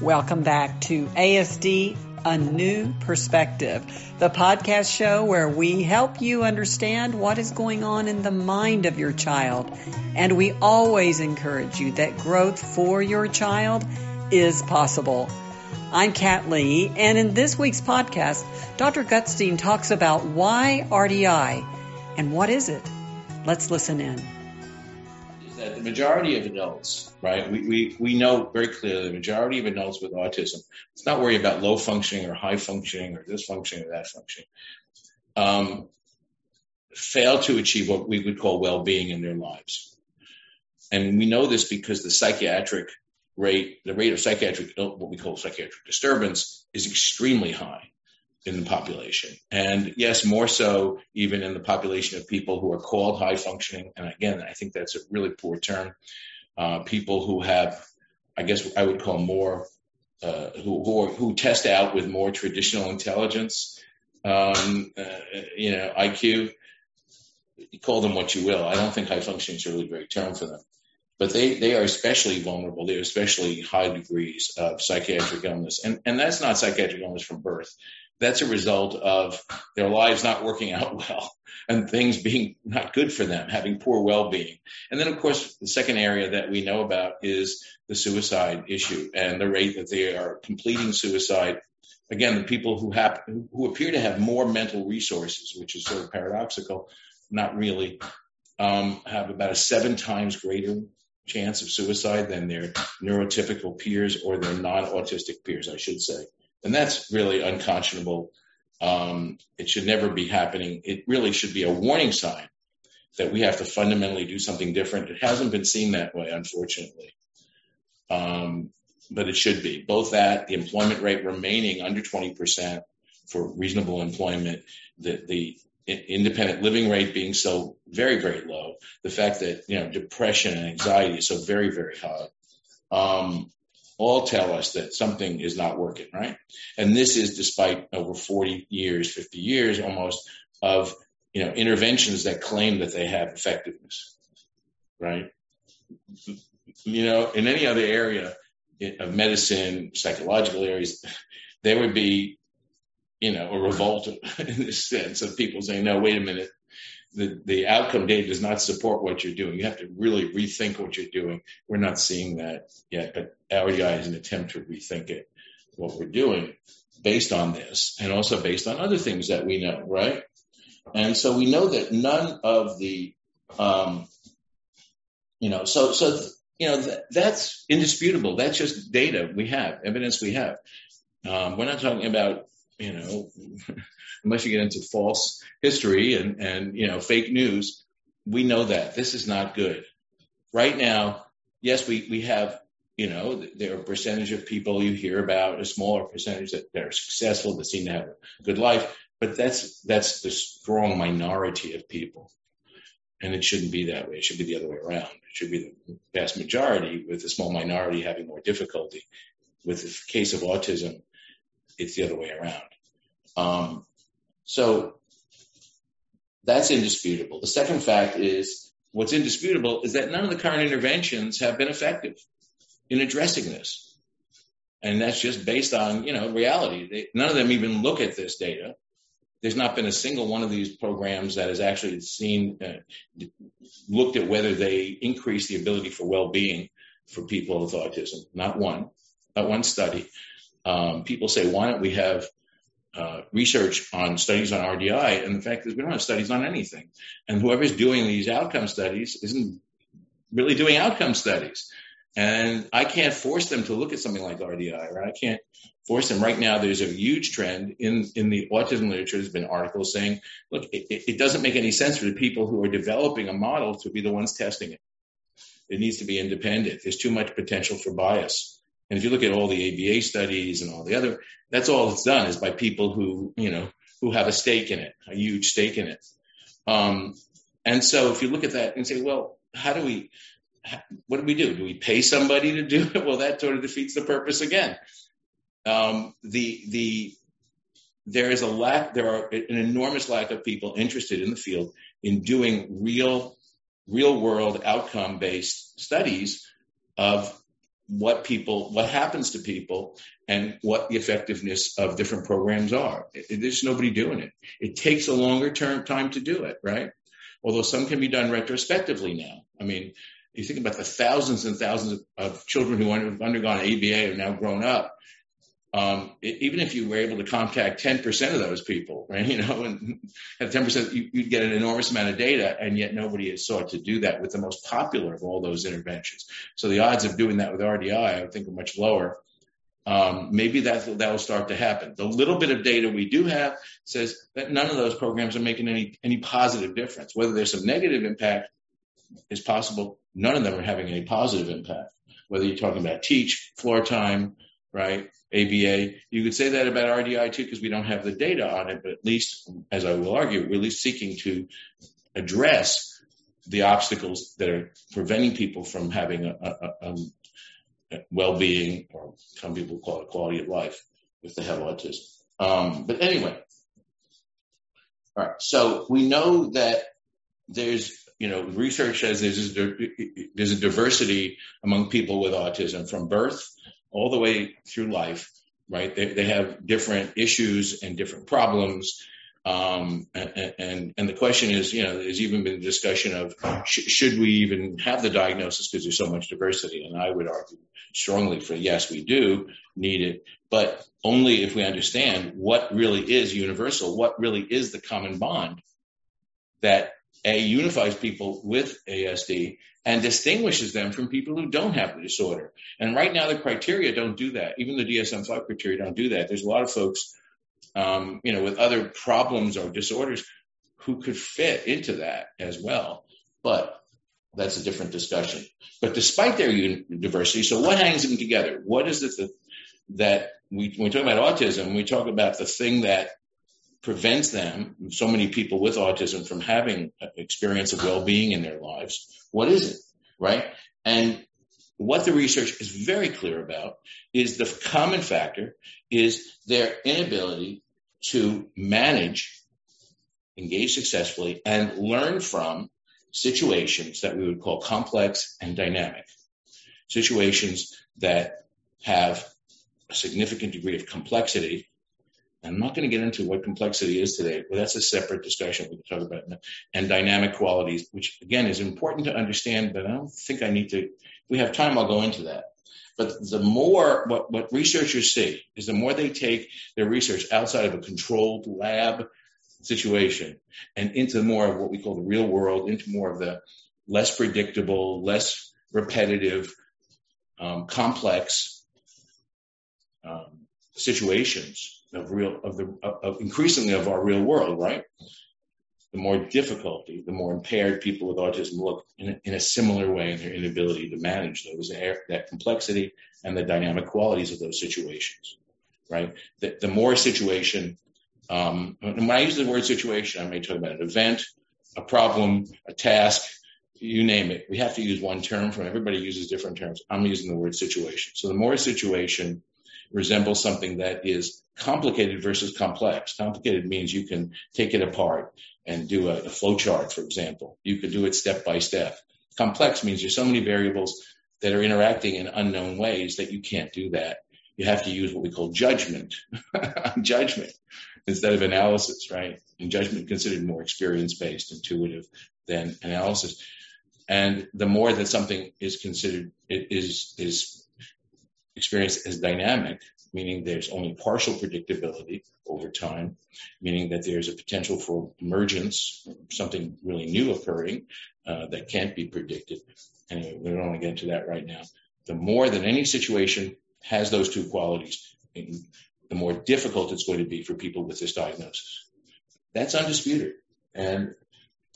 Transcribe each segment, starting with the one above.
Welcome back to ASD A New Perspective, the podcast show where we help you understand what is going on in the mind of your child. And we always encourage you that growth for your child is possible. I'm Kat Lee, and in this week's podcast, Dr. Gutstein talks about why RDI and what is it. Let's listen in that the majority of adults, right, we, we, we know very clearly the majority of adults with autism, it's not worry about low functioning or high functioning or this functioning or that functioning, um, fail to achieve what we would call well-being in their lives. And we know this because the psychiatric rate, the rate of psychiatric, what we call psychiatric disturbance is extremely high in the population. And yes, more so even in the population of people who are called high functioning. And again, I think that's a really poor term. Uh, people who have, I guess I would call more, uh, who, who, are, who, test out with more traditional intelligence, um, uh, you know, IQ. You call them what you will. I don't think high functioning is a really great term for them. But they, they are especially vulnerable. They are especially high degrees of psychiatric illness. And, and that's not psychiatric illness from birth that's a result of their lives not working out well and things being not good for them, having poor well-being. And then, of course, the second area that we know about is the suicide issue and the rate that they are completing suicide. Again, the people who have who appear to have more mental resources, which is sort of paradoxical, not really, um, have about a seven times greater chance of suicide than their neurotypical peers or their non-autistic peers, I should say. And that's really unconscionable. Um, it should never be happening. It really should be a warning sign that we have to fundamentally do something different. It hasn't been seen that way, unfortunately. Um, but it should be. Both that, the employment rate remaining under 20% for reasonable employment, the, the independent living rate being so very, very low, the fact that, you know, depression and anxiety is so very, very high. Um, all tell us that something is not working, right? And this is despite over 40 years, 50 years almost of, you know, interventions that claim that they have effectiveness, right? You know, in any other area of medicine, psychological areas, there would be, you know, a revolt in this sense of people saying, no, wait a minute, the, the outcome data does not support what you're doing. You have to really rethink what you're doing. We're not seeing that yet, but RDI is an attempt to rethink it, what we're doing based on this and also based on other things that we know, right? And so we know that none of the, um, you know, so, so, you know, th- that's indisputable. That's just data we have, evidence we have. Um, we're not talking about, you know, unless you get into false history and, and, you know, fake news, we know that this is not good. Right now, yes, we, we have, you know, there are a percentage of people you hear about, a smaller percentage that, that are successful, that seem to have a good life, but that's, that's the strong minority of people. And it shouldn't be that way. It should be the other way around. It should be the vast majority with a small minority having more difficulty. With the case of autism, it's the other way around. Um, so that's indisputable. The second fact is what's indisputable is that none of the current interventions have been effective in addressing this. And that's just based on, you know, reality. None of them even look at this data. There's not been a single one of these programs that has actually seen, uh, looked at whether they increase the ability for well-being for people with autism. Not one, not one study. Um, people say, why don't we have uh, research on studies on RDI, and the fact is we don't have studies on anything. And whoever's doing these outcome studies isn't really doing outcome studies. And I can't force them to look at something like RDI, right? I can't force them. Right now, there's a huge trend in, in the autism literature. There's been articles saying, look, it, it doesn't make any sense for the people who are developing a model to be the ones testing it. It needs to be independent. There's too much potential for bias. And if you look at all the ABA studies and all the other, that's all it's done is by people who, you know, who have a stake in it, a huge stake in it. Um, and so if you look at that and say, well, how do we, what do we do? Do we pay somebody to do it? Well, that sort of defeats the purpose again. Um, the, the, there is a lack, there are an enormous lack of people interested in the field in doing real, real world outcome based studies of what people, what happens to people, and what the effectiveness of different programs are. There's nobody doing it. It takes a longer term time to do it, right? Although some can be done retrospectively now. I mean, you think about the thousands and thousands of children who have undergone ABA and now grown up. Um, even if you were able to contact 10% of those people, right, you know, and at 10%, you, would get an enormous amount of data, and yet nobody has sought to do that with the most popular of all those interventions. So the odds of doing that with RDI, I think, are much lower. Um, maybe that that will start to happen. The little bit of data we do have says that none of those programs are making any any positive difference. Whether there's some negative impact is possible. None of them are having any positive impact. Whether you're talking about TEACCH, floor time, right, ABA, you could say that about RDI too because we don't have the data on it. But at least, as I will argue, we're at least seeking to address the obstacles that are preventing people from having a, a, a, um, well-being, or some people call it quality of life, if they have autism. Um, but anyway, all right. So we know that there's, you know, research says there's a, there's a diversity among people with autism from birth all the way through life, right? They, they have different issues and different problems. Um, and, and, and the question is, you know, there's even been discussion of sh- should we even have the diagnosis because there's so much diversity? And I would argue strongly for yes, we do need it, but only if we understand what really is universal, what really is the common bond that a unifies people with ASD and distinguishes them from people who don't have the disorder. And right now, the criteria don't do that. Even the DSM-5 criteria don't do that. There's a lot of folks, um, you know, with other problems or disorders who could fit into that as well. But that's a different discussion. But despite their diversity, so what hangs them together? What is it that, that we, when we talk about autism, we talk about the thing that prevents them, so many people with autism, from having experience of well-being in their lives. What is it, right? And what the research is very clear about is the common factor is their inability to manage, engage successfully, and learn from situations that we would call complex and dynamic. Situations that have a significant degree of complexity I'm not going to get into what complexity is today, but that's a separate discussion we can talk about. And dynamic qualities, which again is important to understand, but I don't think I need to. If we have time, I'll go into that. But the more, what, what researchers see is the more they take their research outside of a controlled lab situation and into more of what we call the real world, into more of the less predictable, less repetitive, um, complex um, situations of real of the of increasingly of our real world, right? The more difficulty, the more impaired people with autism look in a, in a similar way in their inability to manage those that complexity and the dynamic qualities of those situations, right? The, the more situation, um, when I use the word situation, I may talk about an event, a problem, a task, you name it. We have to use one term from everybody uses different terms. I'm using the word situation. So the more situation resembles something that is complicated versus complex. Complicated means you can take it apart and do a, a flow chart, for example. You could do it step by step. Complex means there's so many variables that are interacting in unknown ways that you can't do that. You have to use what we call judgment, judgment instead of analysis, right? And judgment considered more experience based, intuitive than analysis. And the more that something is considered, it is, is experienced as dynamic, meaning there's only partial predictability over time, meaning that there's a potential for emergence, something really new occurring uh, that can't be predicted. Anyway, we don't want to get into that right now. The more that any situation has those two qualities, the more difficult it's going to be for people with this diagnosis. That's undisputed. And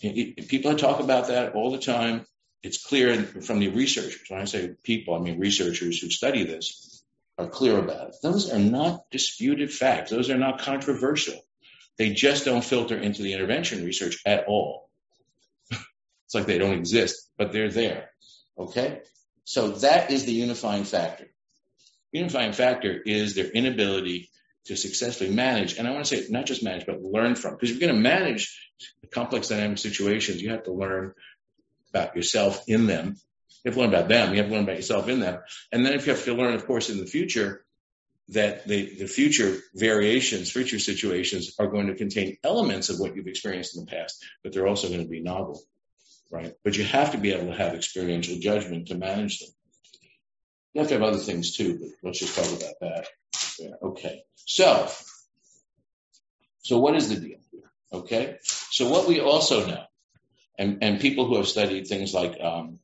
it, it, people talk about that all the time. It's clear from the researchers. When I say people, I mean researchers who study this are clear about it. Those are not disputed facts. Those are not controversial. They just don't filter into the intervention research at all. it's like they don't exist, but they're there. Okay? So that is the unifying factor. Unifying factor is their inability to successfully manage, and I want to say not just manage, but learn from. Because if you're going to manage complex dynamic situations, you have to learn about yourself in them You have to learn about them. You have to learn about yourself in them. And then if you have to learn, of course, in the future, that the, the future variations, future situations are going to contain elements of what you've experienced in the past, but they're also going to be novel, right? But you have to be able to have experiential judgment to manage them. You have to have other things too, but let's just talk about that. Yeah, okay. So, so what is the deal here? Okay. So what we also know, and, and people who have studied things like um,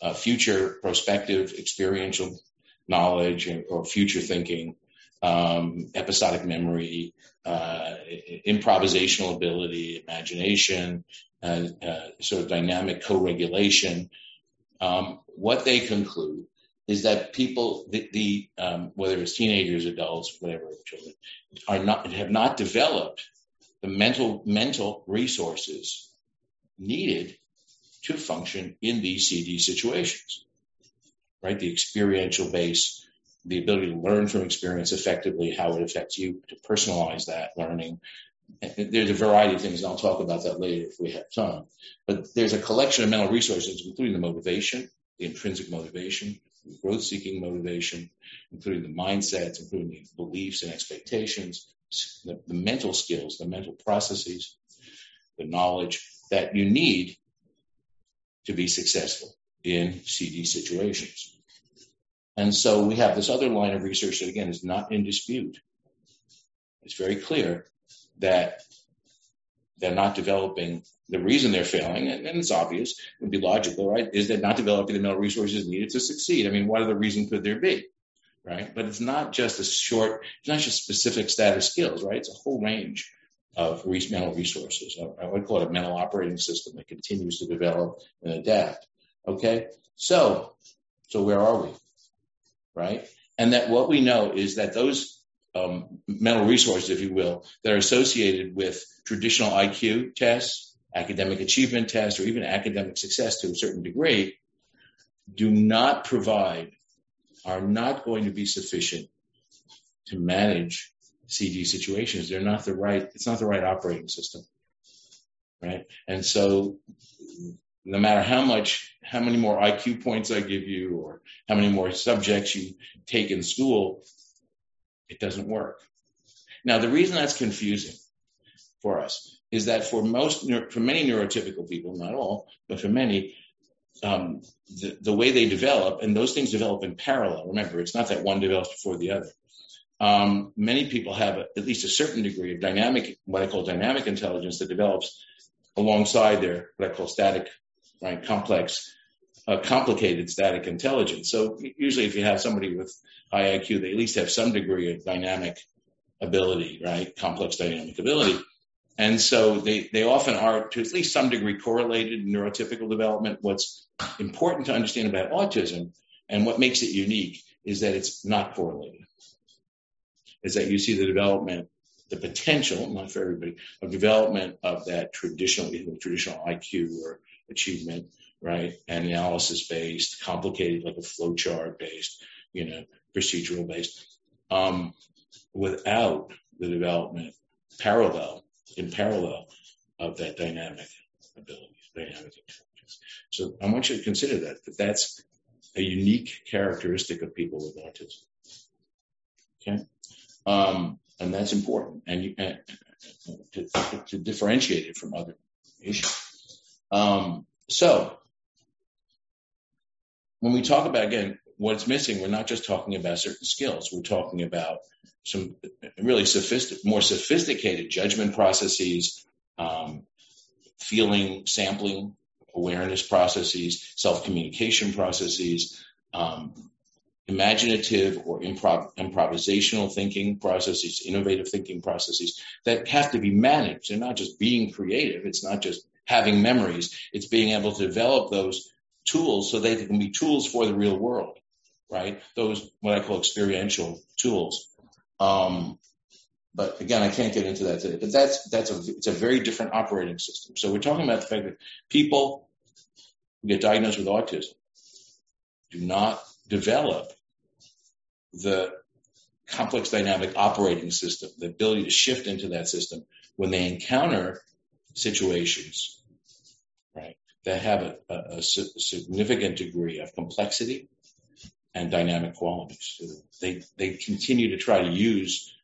uh, future prospective experiential knowledge or future thinking, um, episodic memory, uh, improvisational ability, imagination, uh, uh, sort of dynamic co-regulation. Um, what they conclude is that people, the, the um, whether it's teenagers, adults, whatever, children, are not have not developed the mental mental resources needed to function in these CD situations right? The experiential base, the ability to learn from experience effectively, how it affects you, to personalize that learning. There's a variety of things, and I'll talk about that later if we have time. But there's a collection of mental resources, including the motivation, the intrinsic motivation, the growth seeking motivation, including the mindsets, including the beliefs and expectations, the, the mental skills, the mental processes, the knowledge that you need to be successful in CD situations. And so we have this other line of research that, again, is not in dispute. It's very clear that they're not developing the reason they're failing, and, it's obvious, it would be logical, right? Is they're not developing the mental resources needed to succeed. I mean, what other reason could there be? Right? But it's not just a short, it's not just specific status skills, right? It's a whole range of mental resources. I would call it a mental operating system that continues to develop and adapt. Okay, so so where are we, right? And that what we know is that those um, mental resources, if you will, that are associated with traditional IQ tests, academic achievement tests, or even academic success to a certain degree, do not provide, are not going to be sufficient to manage CD situations. They're not the right, it's not the right operating system. Right. And so no matter how much, how many more IQ points I give you or how many more subjects you take in school, it doesn't work. Now, the reason that's confusing for us is that for most, for many neurotypical people, not all, but for many, um, the, the, way they develop, and those things develop in parallel. Remember, it's not that one develops before the other. Um, many people have a, at least a certain degree of dynamic, what I call dynamic intelligence that develops alongside their, what I call static right? Complex, uh, complicated static intelligence. So usually if you have somebody with high IQ, they at least have some degree of dynamic ability, right? Complex dynamic ability. And so they, they often are to at least some degree correlated in neurotypical development. What's important to understand about autism and what makes it unique is that it's not correlated. Is that you see the development, the potential, not for everybody, of development of that traditional, traditional IQ or achievement, right? Analysis based, complicated, like a flowchart based, you know, procedural based, um, without the development parallel, in parallel of that dynamic ability, dynamic intelligence. So I want you to consider that, that that's a unique characteristic of people with autism. Okay. Um, and that's important and you, to, to differentiate it from other issues. Um, so when we talk about again what's missing, we're not just talking about certain skills. We're talking about some really sophisticated, more sophisticated judgment processes, um, feeling, sampling, awareness processes, self-communication processes, um, imaginative or improv- improvisational thinking processes, innovative thinking processes that have to be managed. They're not just being creative. It's not just having memories. It's being able to develop those tools so they can be tools for the real world, right? Those, what I call experiential tools. Um, but again, I can't get into that today. But that's that's a it's a very different operating system. So we're talking about the fact that people who get diagnosed with autism do not develop the complex dynamic operating system, the ability to shift into that system when they encounter situations right, that have a, a, a significant degree of complexity and dynamic qualities. They, they continue to try to use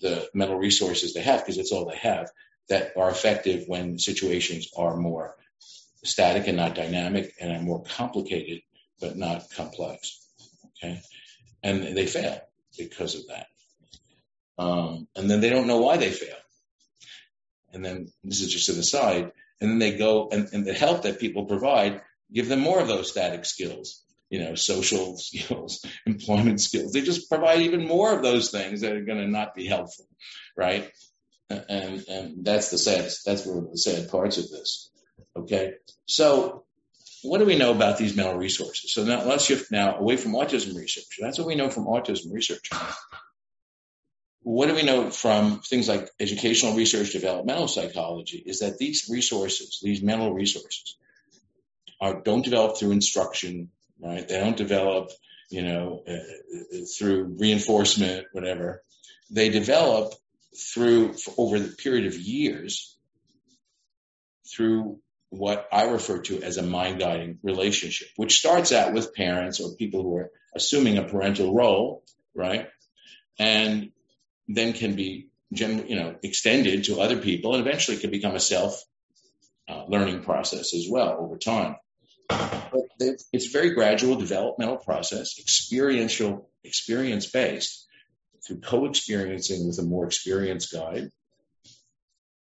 the mental resources they have because it's all they have that are effective when situations are more static and not dynamic and are more complicated but not complex. Okay. And they fail because of that. Um, and then they don't know why they fail. And then this is just an aside. And then they go and, and the help that people provide, give them more of those static skills, you know, social skills, employment skills. They just provide even more of those things that are going to not be helpful, right? And and that's the sad that's one of the sad parts of this. Okay, so what do we know about these mental resources? So now let's shift now away from autism research. That's what we know from autism research. What do we know from things like educational research, developmental psychology, is that these resources, these mental resources, are, don't develop through instruction, right? They don't develop, you know, uh, through reinforcement, whatever. They develop through over the period of years through what I refer to as a mind guiding relationship, which starts out with parents or people who are assuming a parental role, right? And then can be, you know, extended to other people and eventually can become a self uh, learning process as well over time. It's a very gradual developmental process, experiential, experience based, through co-experiencing with a more experienced guide,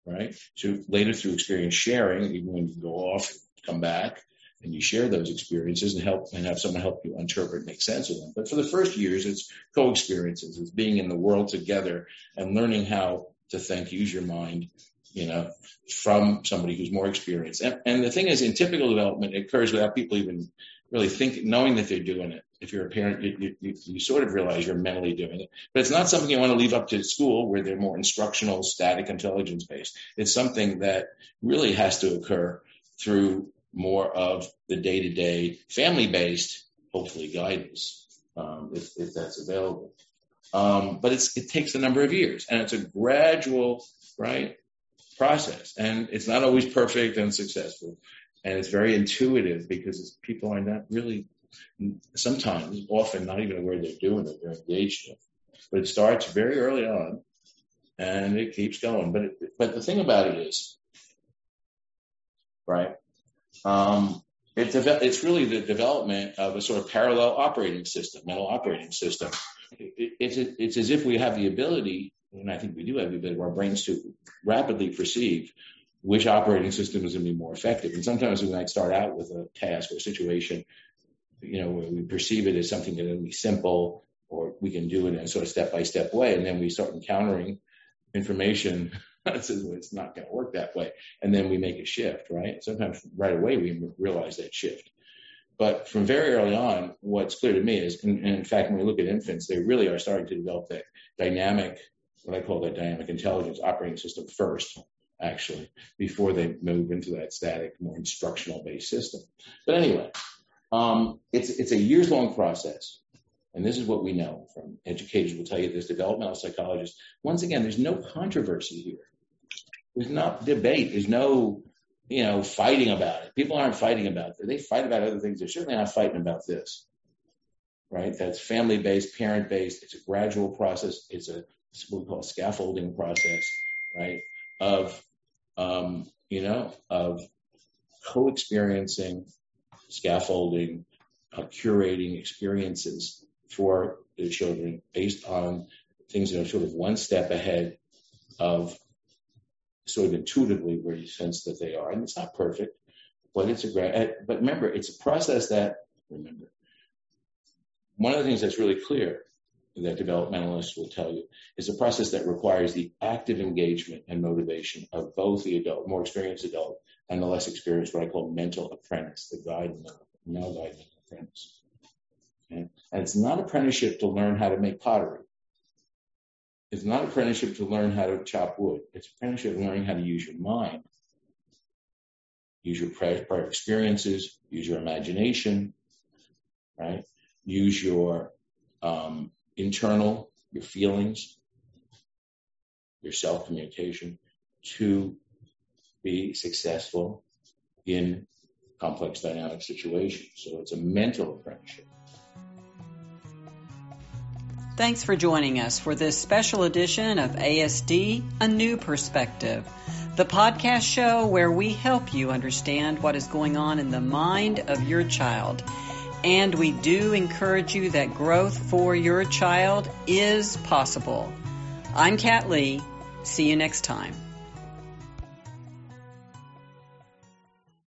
right? So later through experience sharing, even when you go off, come back, and you share those experiences and help and have someone help you interpret, make sense of them. But for the first years, it's co-experiences, it's being in the world together and learning how to think, use your mind, you know, from somebody who's more experienced. And, and the thing is, in typical development, it occurs without people even really think, knowing that they're doing it. If you're a parent, you, you, you, sort of realize you're mentally doing it. But it's not something you want to leave up to school where they're more instructional, static, intelligence based. It's something that really has to occur through more of the day to day family based, hopefully, guidance, um, if, if, that's available. Um, but it takes a number of years and it's a gradual, right, process. And it's not always perfect and successful and it's very intuitive because people are not really sometimes often not even aware they're doing it they're engaged in it. But it starts very early on and it keeps going. But it, but the thing about it is right um, it it's really the development of a sort of parallel operating system mental operating system. It, it's it's as if we have the ability and I think we do have the ability of our brains to rapidly perceive which operating system is going to be more effective. And sometimes we might start out with a task or situation, you know, we perceive it as something that will be simple or we can do it in a sort of step by step way. And then we start encountering information that says well, it's not going to work that way. And then we make a shift, right? Sometimes right away we realize that shift. But from very early on, what's clear to me is, and in fact, when we look at infants, they really are starting to develop that dynamic, what I call that dynamic intelligence operating system first actually, before they move into that static, more instructional based system. But anyway, it's, it's a years long process. And this is what we know from educators will tell you this, developmental psychologists. Once again, there's no controversy here. There's not debate. There's no, you know, fighting about it. People aren't fighting about it. They fight about other things. They're certainly not fighting about this. Right? That's family based, parent based. It's a gradual process. It's a what we call a scaffolding process, right? Of um, you know, of co-experiencing, scaffolding, uh, curating experiences for the children based on things that are sort of one step ahead of sort of intuitively where you sense that they are. And it's not perfect, but it's a great, but remember, it's a process that, remember, one of the things that's really clear that developmentalists will tell you is a process that requires the active engagement and motivation of both the adult, more experienced adult, and the less experienced, what I call mental apprentice, the guide now guide apprentice. Okay? And it's not apprenticeship to learn how to make pottery. It's not apprenticeship to learn how to chop wood. It's apprenticeship learning how to use your mind, use your prior experiences, use your imagination, right? Use your um, internal, your feelings, your self communication to be successful in complex dynamic situations. So it's a mental apprenticeship. Thanks for joining us for this special edition of ASD A New Perspective, the podcast show where we help you understand what is going on in the mind of your child. And we do encourage you that growth for your child is possible. I'm Kat Lee. See you next time.